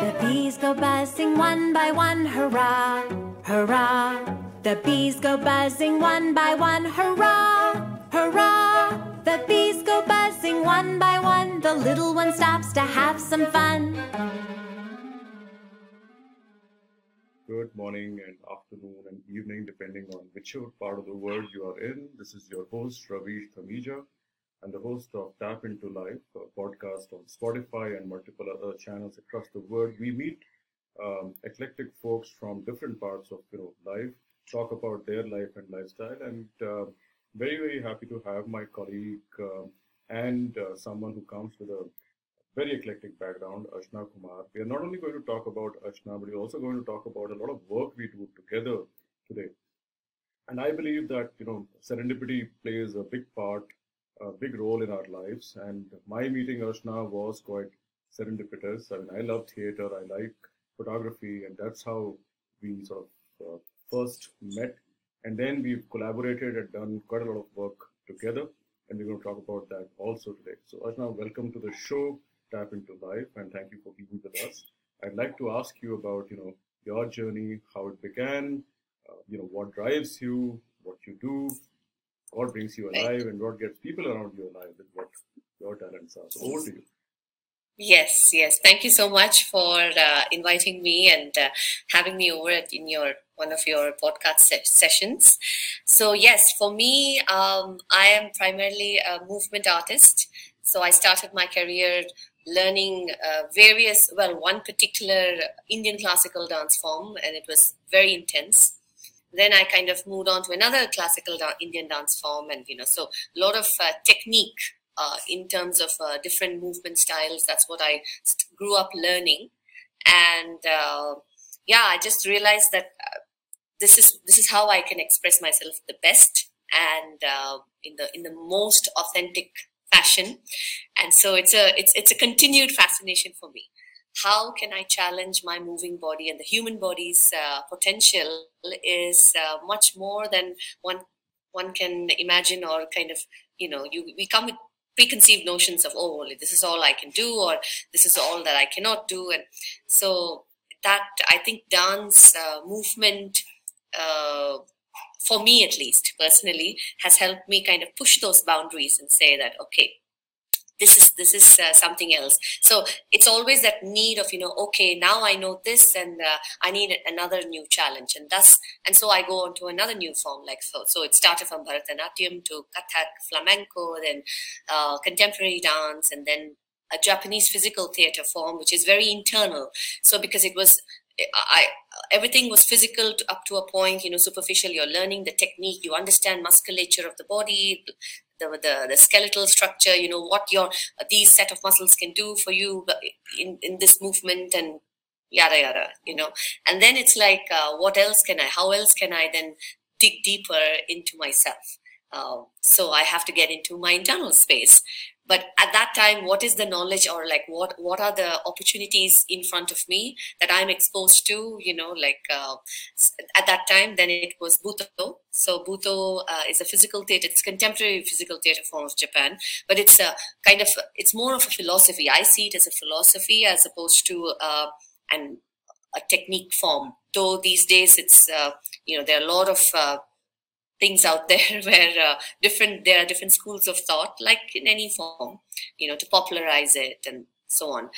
The bees go buzzing one by one, hurrah, hurrah. The bees go buzzing one by one, hurrah, hurrah. The bees go buzzing one by one. The little one stops to have some fun. Good morning and afternoon and evening, depending on whichever part of the world you are in. This is your host, Ravish Thamija, and the host of Tap Into Life, podcast on Spotify and multiple other channels across the world. We meet um, eclectic folks from different parts of you know life, talk about their life and lifestyle, and uh, very very happy to have my colleague um and uh, someone who comes with a very eclectic background, Archana Kumar. We are not only going to talk about Archana, but we're also going to talk about a lot of work we do together today. And I believe that you know serendipity plays a big part, a big role in our lives. And my meeting Archana was quite serendipitous. I mean, I love theater, I like photography, and that's how we sort of uh, first met. And then we've collaborated and done quite a lot of work together. And we're going to talk about that also today. So, Archana, welcome to the show tap into life and thank you for being with us i'd like to ask you about you know your journey how it began uh, you know what drives you what you do what brings you alive and what gets people around you alive with what your talents are so over to you Yes, yes. Thank you so much for uh, inviting me and uh, having me over at, in your one of your podcast se- sessions. So yes, for me, um, I am primarily a movement artist. So I started my career learning uh, various, well, one particular Indian classical dance form, and it was very intense. Then I kind of moved on to another classical da- Indian dance form, and you know, so a lot of uh, technique uh, in terms of uh, different movement styles. That's what I st- grew up learning, and uh, yeah, I just realized that uh, this is this is how I can express myself the best and uh, in the in the most authentic fashion. And so it's a it's it's a continued fascination for me. How can I challenge my moving body? And the human body's uh, potential is uh, much more than one one can imagine or kind of you know you we come with preconceived notions of oh this is all i can do or this is all that i cannot do. And so that i think dance uh, movement uh, for me at least personally has helped me kind of push those boundaries and say that okay this is this is uh, something else. So it's always that need of you know okay now i know this and uh, i need another new challenge. And thus and so i go on to another new form like so so it started from bharatanatyam to kathak flamenco then uh, contemporary dance and then a japanese physical theater form which is very internal. So because it was I everything was physical to, up to a point, you know, superficial. You're learning the technique, you understand musculature of the body, the, the, the skeletal structure, you know, what your these set of muscles can do for you in, in this movement and yada yada, you know. And then it's like, uh, what else can I? How else can I then dig deeper into myself? Uh, so I have to get into my internal space but at that time what is the knowledge or like what what are the opportunities in front of me that i'm exposed to you know like uh, at that time then it was butoh so butoh uh, is a physical theater it's contemporary physical theater form of japan but it's a kind of it's more of a philosophy. I see it as a philosophy as opposed to uh, an a technique form. Though these days it's uh, you know there are a lot of uh, things out there where uh, different there are different schools of thought like in any form you know to popularize it and so on.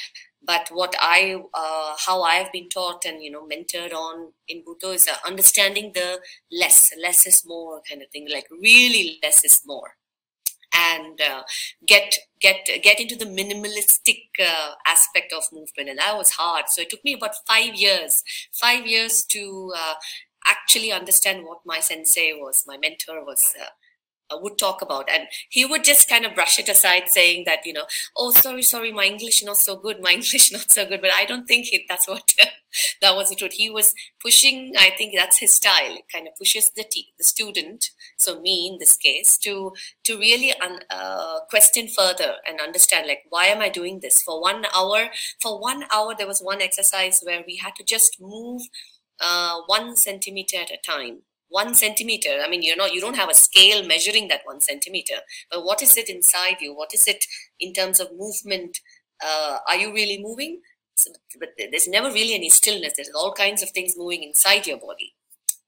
But what i uh, how i have been taught and you know mentored on in butoh is uh, understanding the less less is more kind of thing like really less is more. And uh, get get get into the minimalistic uh, aspect of movement. And that was hard. So it took me about five years five years to uh, actually understand what my sensei was, my mentor was. Uh, uh, would talk about. And he would just kind of brush it aside saying that you know oh sorry sorry my english not so good my english not so good. But i don't think he, that's what that was the truth. He was pushing i think that's his style. It kind of pushes the t- the student so me in this case to to really un, uh, question further and understand like why am i doing this? For one hour for one hour there was one exercise where we had to just move uh, one centimeter at a time. One centimeter i mean you're not you don't have a scale measuring that one centimeter. But what is it inside you? What is it in terms of movement? Uh, are you really moving? So, but there's never really any stillness. There's all kinds of things moving inside your body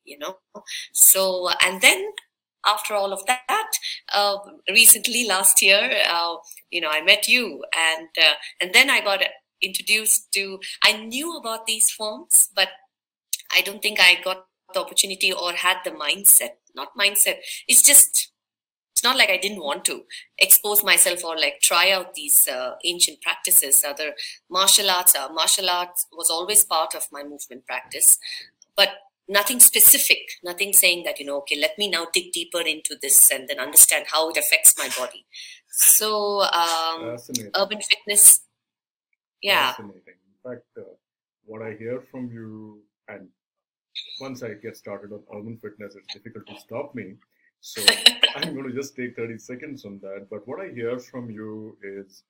you know? So and then after all of that uh, recently last year uh, you know i met you and uh, and then i got introduced to i knew about these forms but i don't think i got the opportunity or had the mindset not mindset. It's just it's not like i didn't want to expose myself or like try out these uh, ancient practices other martial arts. Uh, martial arts was always part of my movement practice but nothing specific nothing saying that you know okay let me now dig deeper into this and then understand how it affects my body. So um, urban fitness yeah. Fascinating. In fact uh, what i hear from you and once i get started on urban fitness it's difficult to stop me so i'm going to just take 30 seconds on that but what i hear from you is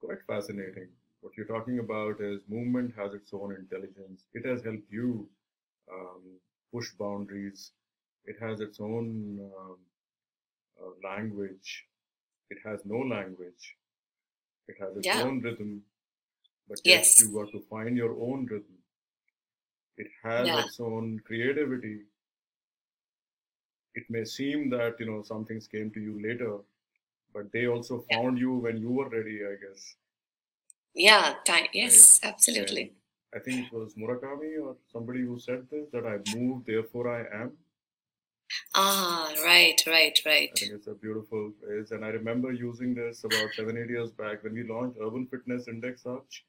quite fascinating what you're talking about is movement has its own intelligence it has helped you um, push boundaries. It has its own um, uh, language. It has no language. It has its yeah. own rhythm. But yes, you got to find your own rhythm. It has yeah. its own creativity. It may seem that you know some things came to you later, but they also found yeah. you when you were ready, I guess. Yeah, time. Yes, right? absolutely. And I think it was Murakami or somebody who said this that I move, therefore I am. Ah, right, right, right. I think it's a beautiful phrase. And I remember using this about seven, eight years back when we launched Urban Fitness Index Arch.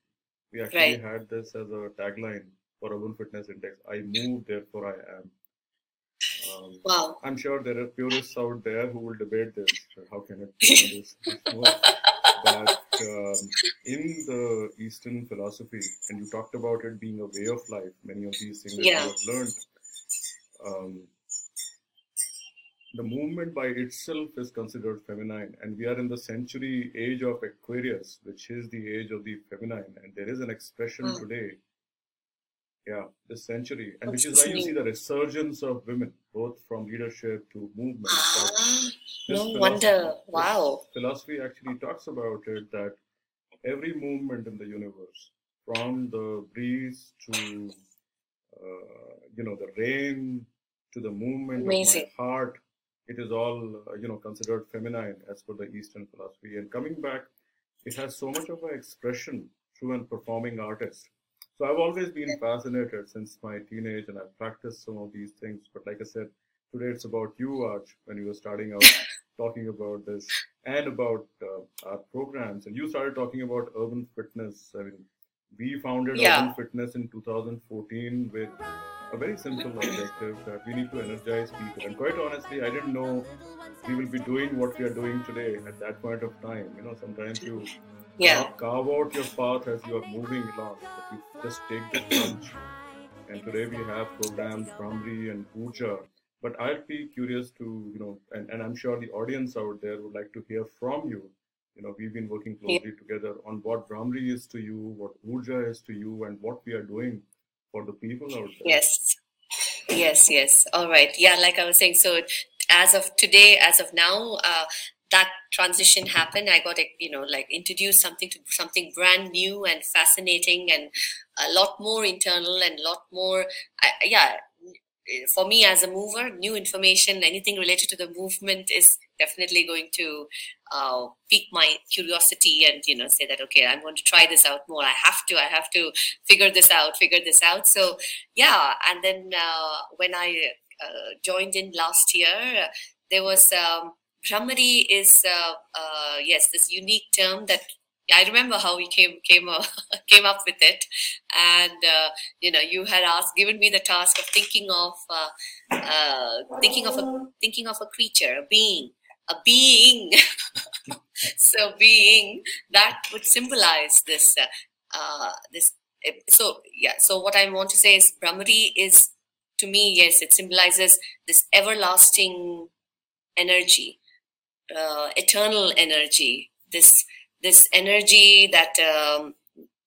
We actually right. had this as a tagline for Urban Fitness Index I move, therefore I am. Um, wow. I'm sure there are purists out there who will debate this. How can it be this? but um, in the Eastern philosophy, and you talked about it being a way of life, many of these things that yeah. you have learned. Um, the movement by itself is considered feminine, and we are in the century age of Aquarius, which is the age of the feminine. And there is an expression mm. today yeah, this century, and which is why you see the resurgence of women, both from leadership to movement. Ah, no wonder! Wow. Philosophy actually talks about it that every movement in the universe, from the breeze to uh, you know the rain to the movement Amazing. of my heart, it is all uh, you know considered feminine as per the Eastern philosophy. And coming back, it has so much of an expression through a performing artist so I've always been fascinated since my teenage and I've practiced some of these things. But like I said, today it's about you, Arch, when you were starting out talking about this and about uh, our programs. And you started talking about urban fitness. I mean, we founded yeah. Urban Fitness in 2014 with a very simple objective that we need to energize people. And quite honestly, I didn't know we will be doing what we are doing today at that point of time. You know, sometimes you yeah. carve out your path as you are moving along, but you just take the plunge. And today we have programs Brahmari and Urja. But I'd be curious to, you know, and, and I'm sure the audience out there would like to hear from you. You know, we've been working closely yeah. together on what Brahmari is to you, what Urja is to you, and what we are doing for the people out there. Yes. Yes, yes. All right. Yeah, like I was saying, so as of today, as of now, uh, that transition happened i got you know like introduced something to something brand new and fascinating and a lot more internal and a lot more yeah for me as a mover new information anything related to the movement is definitely going to uh, pique my curiosity and you know say that okay i'm going to try this out more. I have to i have to figure this out figure this out. So yeah and then uh, when i uh, joined in last year there was um, Brahmari is uh, uh, yes this unique term that I remember how we came came uh, came up with it, and uh, you know you had asked given me the task of thinking of uh, uh, thinking of a thinking of a creature, a being, a being. so being that would symbolize this this. So yeah. So what I want to say is Brahmari is to me yes it symbolizes this everlasting energy uh, eternal energy, this this energy that um,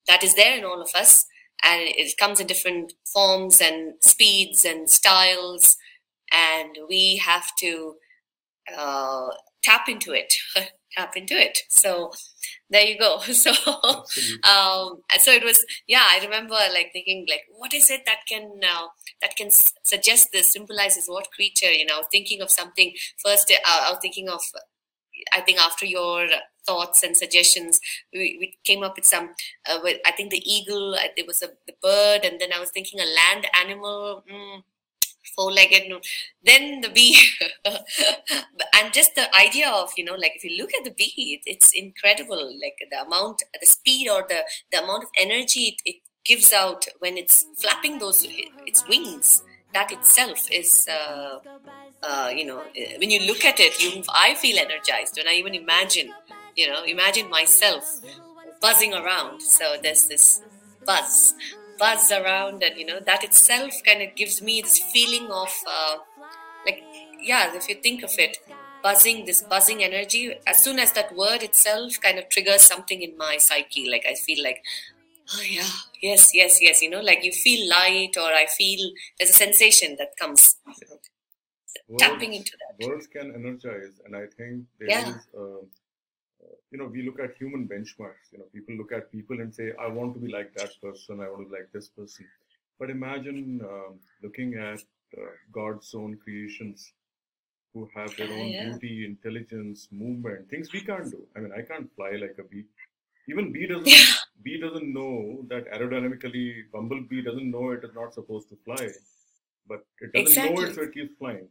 that is there in all of us, and it comes in different forms and speeds and styles, and we have to uh, tap into it, tap into it. So there you go. So um, so it was yeah. I remember like thinking like, what is it that can uh, that can suggest this symbolizes what creature? You know, thinking of something first. Uh, I was thinking of. I think after your thoughts and suggestions, we, we came up with some. Uh, with, I think the eagle. There was a the bird, and then I was thinking a land animal. Mm four-legged then the bee and just the idea of you know like if you look at the bee it's incredible like the amount the speed or the the amount of energy it, it gives out when it's flapping those its wings that itself is uh, uh, you know when you look at it you i feel energized. When i even imagine you know imagine myself buzzing around. So there's this buzz buzz around and you know that itself kind of gives me this feeling of uh, like yeah if you think of it buzzing this buzzing energy as soon as that word itself kind of triggers something in my psyche like i feel like oh yeah yes yes yes you know like you feel light or i feel there's a sensation that comes words, tapping into that words can energize and i think there yeah. is uh, you know, we look at human benchmarks. You know, people look at people and say, I want to be like that person, I want to be like this person. But imagine um, looking at uh, God's own creations who have their own yeah. beauty, intelligence, movement, things we can't do. I mean, I can't fly like a bee. Even bee doesn't yeah. bee doesn't know that aerodynamically bumblebee doesn't know it is not supposed to fly, but it doesn't exactly. know it, so it keeps flying.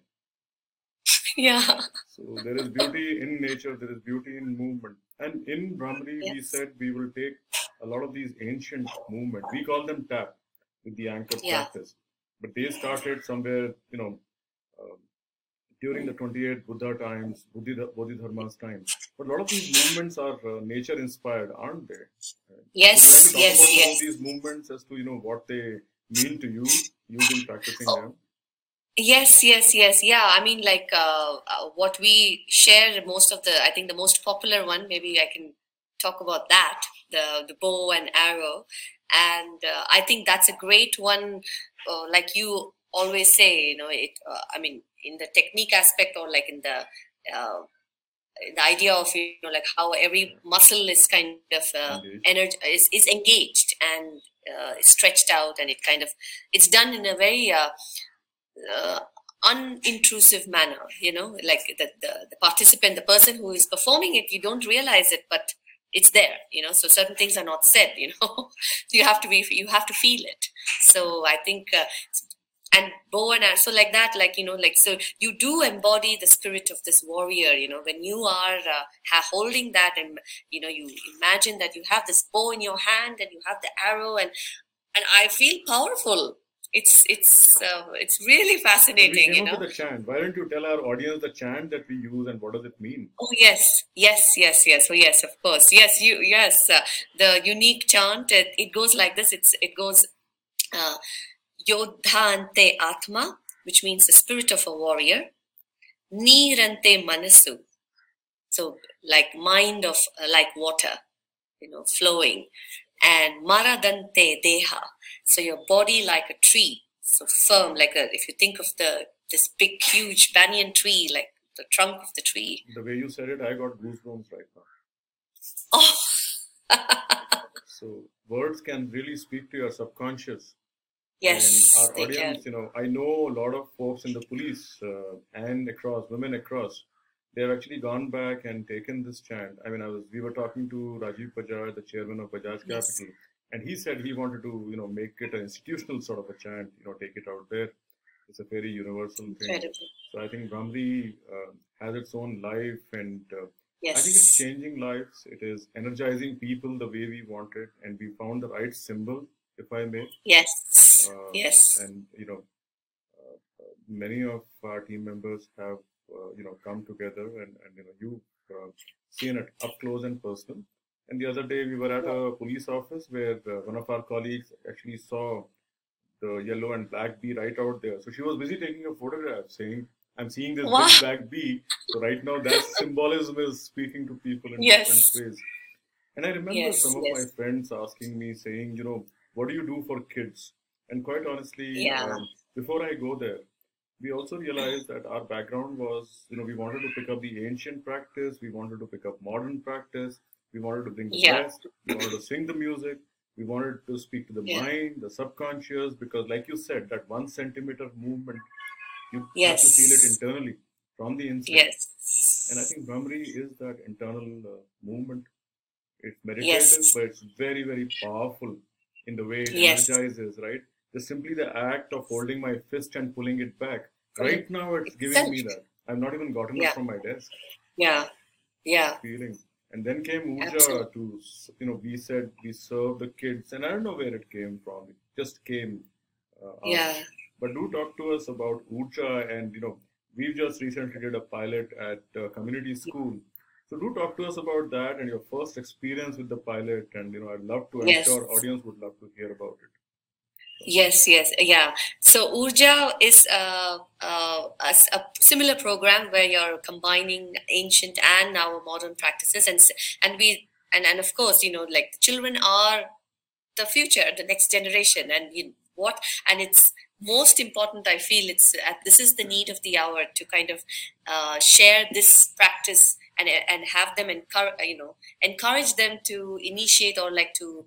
Yeah. So there is beauty in nature, there is beauty in movement. And in Brahmari, yes. we said we will take a lot of these ancient movements. We call them tap with the anchor yeah. practice. But they started somewhere, you know, uh, during the 28 Buddha times, Bodhidharma's time. But a lot of these movements are uh, nature inspired, aren't they? Yes, like yes, yes. these movements as to, you know, what they mean to you, using practicing oh. them. Yes, yes, yes. Yeah, I mean, like uh, uh, what we share most of the, I think the most popular one, maybe I can talk about that, the, the bow and arrow. And uh, I think that's a great one. Uh, like you always say, you know, it, uh, I mean, in the technique aspect or like in the, uh, the idea of, you know, like how every muscle is kind of energy is, is engaged and stretched out and it kind of, it's done in a very, uh, unintrusive manner you know like the, the, the participant the person who is performing it you don't realize it but it's there you know so certain things are not said you know. You have to be you have to feel it. So i think uh, and bow and arrow so like that like you know like so you do embody the spirit of this warrior you know. When you are uh, holding that and you know you imagine that you have this bow in your hand and you have the arrow and and i feel powerful it's it's uh, it's really fascinating. We you know, the chant. Why don't you tell our audience the chant that we use and what does it mean? Oh yes, yes, yes, yes. Oh yes, of course. Yes, you yes. Uh, the unique chant. It, it goes like this. It's it goes. Uh, Yodhante Atma, which means the spirit of a warrior. Nirante Manasu, so like mind of uh, like water, you know, flowing. And Maradante Deha, so your body like a tree, so firm, like a, if you think of the, this big, huge banyan tree, like the trunk of the tree. The way you said it, I got goosebumps right now. Oh. so words can really speak to your subconscious. Yes, and our audience, can. you know, I know a lot of folks in the police uh, and across women across. They have actually gone back and taken this chant. I mean, I was we were talking to Rajiv Bajaj, the chairman of Bajaj yes. Capital, and he said he wanted to you know make it an institutional sort of a chant you know take it out there. It's a very universal thing. So i think Brahmari uh, has its own life and uh, yes. i think it's changing lives. It is energizing people the way we want it. And we found the right symbol if i may. Yes. Uh, yes. and you know uh, many of our team members have uh, you know come together and, and you know you've uh, seen it up close and personal and the other day, we were at a police office where uh, one of our colleagues actually saw the yellow and black bee right out there. So she was busy taking a photograph saying, I'm seeing this big black bee. So right now, that symbolism is speaking to people in yes. different ways. And I remember yes, some of yes. my friends asking me, saying, you know, what do you do for kids? And quite honestly, yeah. um, before I go there, we also realized that our background was, you know, we wanted to pick up the ancient practice, we wanted to pick up modern practice, we wanted to bring the Yeah. best, we wanted to sing the music, we wanted to speak to the Yeah. mind, the subconscious, because, like you said, that one centimeter movement, you have to feel it internally from the inside. Yes. And I think Brahmari is that internal uh, movement. It's meditative, Yes. but it's very, very powerful in the way it Yes. energizes, right? Just simply the act of holding my fist and pulling it back. Right now, it's giving me that. I've not even gotten Yeah. up from my desk, Yeah. Yeah. feeling. And then came Urja Absolutely. to, you know, we said we serve the kids, and I don't know where it came from. It just came. Uh, out. Yeah. But do talk to us about Urja, and you know we've just recently did a pilot at uh, community school. So do talk to us about that and your first experience with the pilot. And you know I'd love to. I'm Yes. sure audience would love to hear about it. Yes, yes, yeah. So Urja is a, uh, a, a similar program where you're combining ancient and now modern practices, and and we and and of course, you know, like the children are the future, the next generation, and you, what and it's most important. I feel it's uh, this is the need of the hour to kind of uh, share this practice and and have them encourage, you know, encourage them to initiate or like to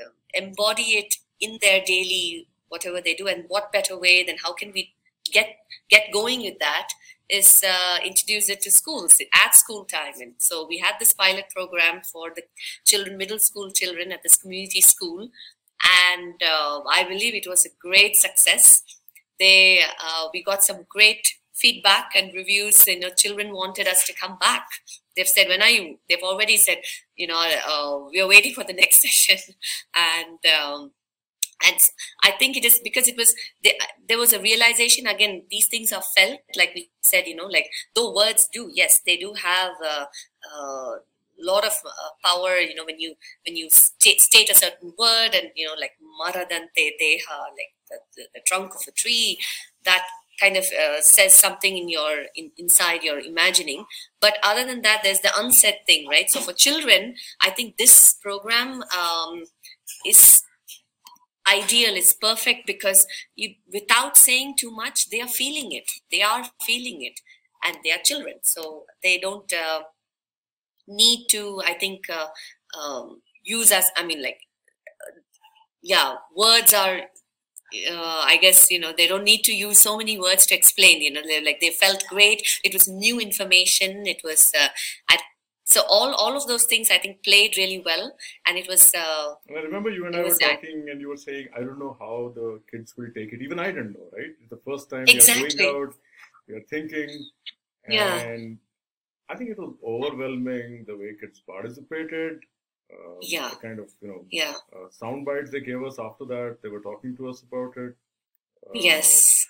uh, embody it in their daily whatever they do and what better way than how can we get get going with that is uh, introduce it to schools at school time. And so we had this pilot program for the children middle school children at this community school. And uh, i believe it was a great success. They uh, we got some great feedback and reviews. You know children wanted us to come back. They've said when are you? They've already said you know uh, we are waiting for the next session. And um, and i think it is because it was there, was a realization again these things are felt like we said you know like though words do yes they do have a, a lot of uh, power you know when you when you state, state a certain word and you know like maradante deha like the, the, the trunk of a tree that kind of uh, says something in your in, inside your imagining. But other than that there's the unsaid thing right? So for children i think this program um, is ideal it's perfect because you without saying too much they are feeling it they are feeling it and they are children so they don't uh, need to i think uh, um, use as i mean like yeah words are uh, I guess you know they don't need to use so many words to explain. You know, they like they felt great. It was new information. It was, uh, I, so all all of those things I think played really well, and it was uh, And I remember you and I were talking, and you were saying, I don't know how the kids will take it. Even I didn't know, right? It's the first time Exactly. we are going out, you're thinking, Yeah. and I think it was overwhelming the way kids participated. Uh, Yeah. the kind of you know yeah, uh, sound bites they gave us after that. They were talking to us about it. Uh, yes,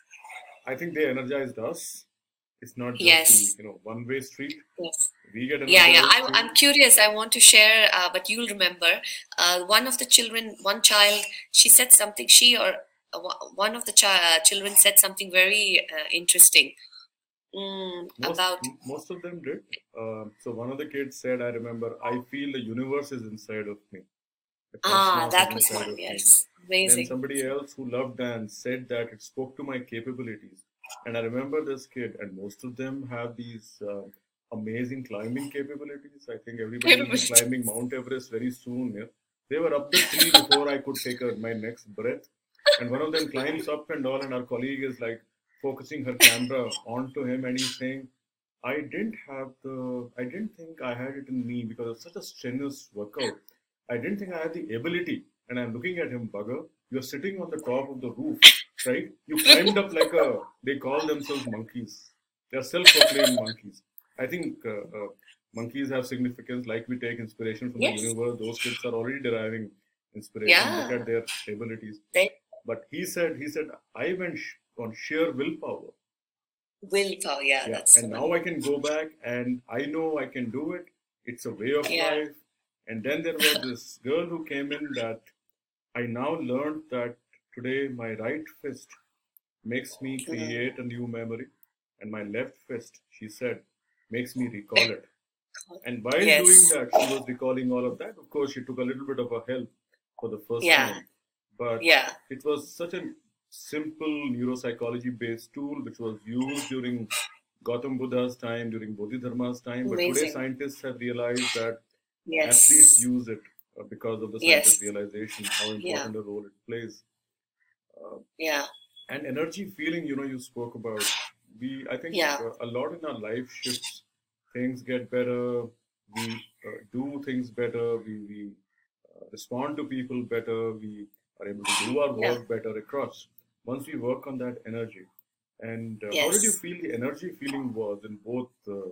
I think they energized us. It's not just Yes. the, you know one way street. yes. Yeah yeah I, too. i'm curious i want to share uh, but you'll remember uh, one of the children one child she said something she or uh, one- of the chi- uh, children said something very uh, interesting mm, Most, about most of them did. Um, so one of the kids said, "I remember. I feel the universe is inside of me." Ah that was one of me." yes Then somebody else who loved dance said that it spoke to my capabilities. And I remember this kid, and most of them have these uh, amazing climbing capabilities. I think everybody will be Capabilities. climbing Mount Everest very soon. Yeah? They were up the tree before I could take a, my next breath. And one of them climbs up and all, and our colleague is like focusing her camera onto him, and he's saying, I didn't have the, I didn't think I had it in me because it's such a strenuous workout. I didn't think I had the ability. And I'm looking at him, bugger. You're sitting on the top of the roof, right? You climbed up like a, they call themselves monkeys. They're self proclaimed monkeys. I think uh, uh, monkeys have significance, like we take inspiration from Yes. the universe. Those kids are already deriving inspiration. Yeah. Look at their abilities. They- But he said, he said, I went sh- on sheer willpower. willpower yeah, Yeah, that's and now one. I can go back and I know I can do it. It's a way of Yeah. life. And then there was this girl who came in that I now learned that today my right fist makes me Mm-hmm. create a new memory, and my left fist, she said, makes me recall it. And while Yes. doing that, she was recalling all of that. Of course, she took a little bit of a help for the first Yeah. time, but yeah it was such a simple neuropsychology based tool which was used during Gautam Buddha's time, during Bodhidharma's time. But today scientists have realized that Yes. athletes use it uh, because of the scientist Yes. realization how important a role it plays. Uh, Yeah. and energy feeling, you know, you spoke about. We, I think, Yeah. uh, a lot in our life shifts. Things get better. We uh, do things better. We, we uh, respond to people better. We are able to do our Yeah. work better across. Once we work on that energy. And uh, how did you feel the energy feeling was in both uh,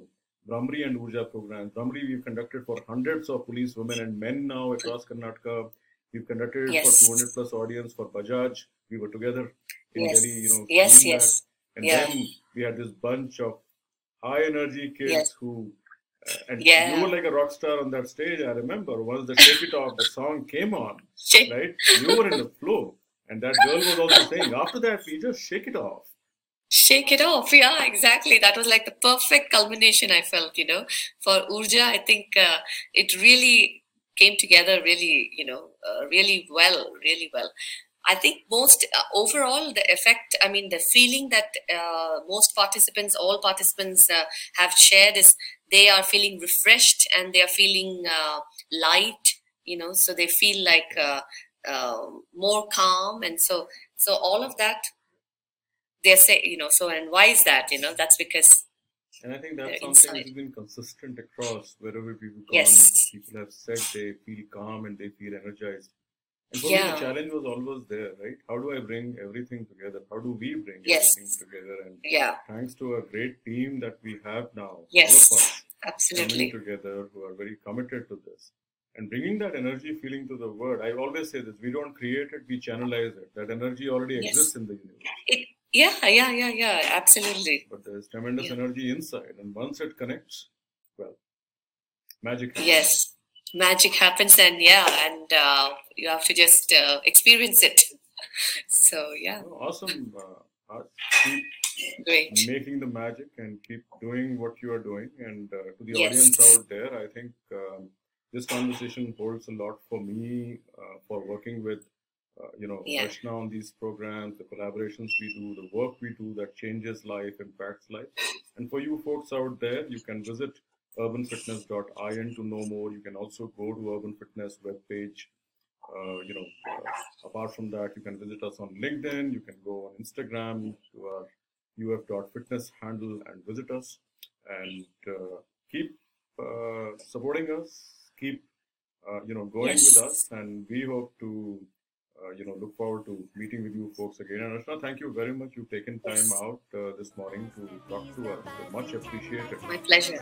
and Urja programs? Brahmari we've conducted for hundreds of police women and men now across Karnataka. We've conducted Yes. for 200 plus audience for Bajaj. We were together in Yes. Delhi, you know. Yes, yes. That. And Yeah. then we had this bunch of high energy kids Yes. who, uh, and Yeah. you were like a rock star on that stage. I remember once the Shake It Off, the song came on, Shake- right? You were in the flow. And that girl was also saying, after that, we just shake it off. Shake it off. Yeah, exactly. That was like the perfect culmination, I felt, you know. For Urja, I think uh, it really came together really, you know, uh, really well, really well. I think most uh, overall, the effect, I mean, the feeling that uh, most participants, all participants uh, have shared is they are feeling refreshed and they are feeling uh, light, you know, so they feel like uh, uh, more calm. And so, so all of that they say you know so and why is that you know that's because And I think that's something inside. has been consistent across wherever we've gone. Yes. People have said they feel calm and they feel energized. And for me, Yeah. the challenge was always there, right? How do I bring everything together? How do we bring Yes. everything together? And yeah thanks to a great team that we have now, all Yes. of us coming absolutely together who are very committed to this. And bringing that energy feeling to the world, I always say this we don't create it, we channelize it. That energy already Yes. exists in the universe. it, yeah yeah yeah yeah absolutely But there's tremendous Yeah. energy inside. And once it connects, well, magic happens. yes magic happens and yeah and uh, you have to just uh, experience it so yeah Oh, Awesome. Uh, uh, great making the magic and keep doing what you are doing. And uh, to the Yes. audience out there, I think um, this conversation holds a lot for me uh, for working with, uh, you know, Yeah. Archana on these programs, the collaborations we do, the work we do that changes life, impacts life. And for you folks out there, you can visit urbanfitness.in to know more. You can also go to Urban Fitness webpage. Uh, you know, uh, apart from that, you can visit us on LinkedIn. You can go on Instagram to our uf.fitness handle and visit us and uh, keep uh, supporting us. Keep uh, you know going Yes. with us, and we hope to uh, you know look forward to meeting with you folks again. And Archana, thank you very much. You've taken time out uh, this morning to talk to us. So much appreciated. my pleasure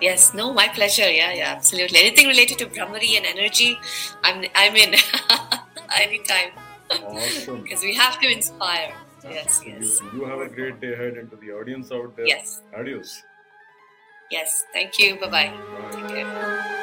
yes no my pleasure. Yeah yeah absolutely. Anything related to brahmari and energy i'm i'm in. Anytime Awesome. because we have to inspire. Yes yes. Absolutely. You have a great day ahead, and to the audience out there, yes. Adios. yes thank you. Bye bye Bye. take care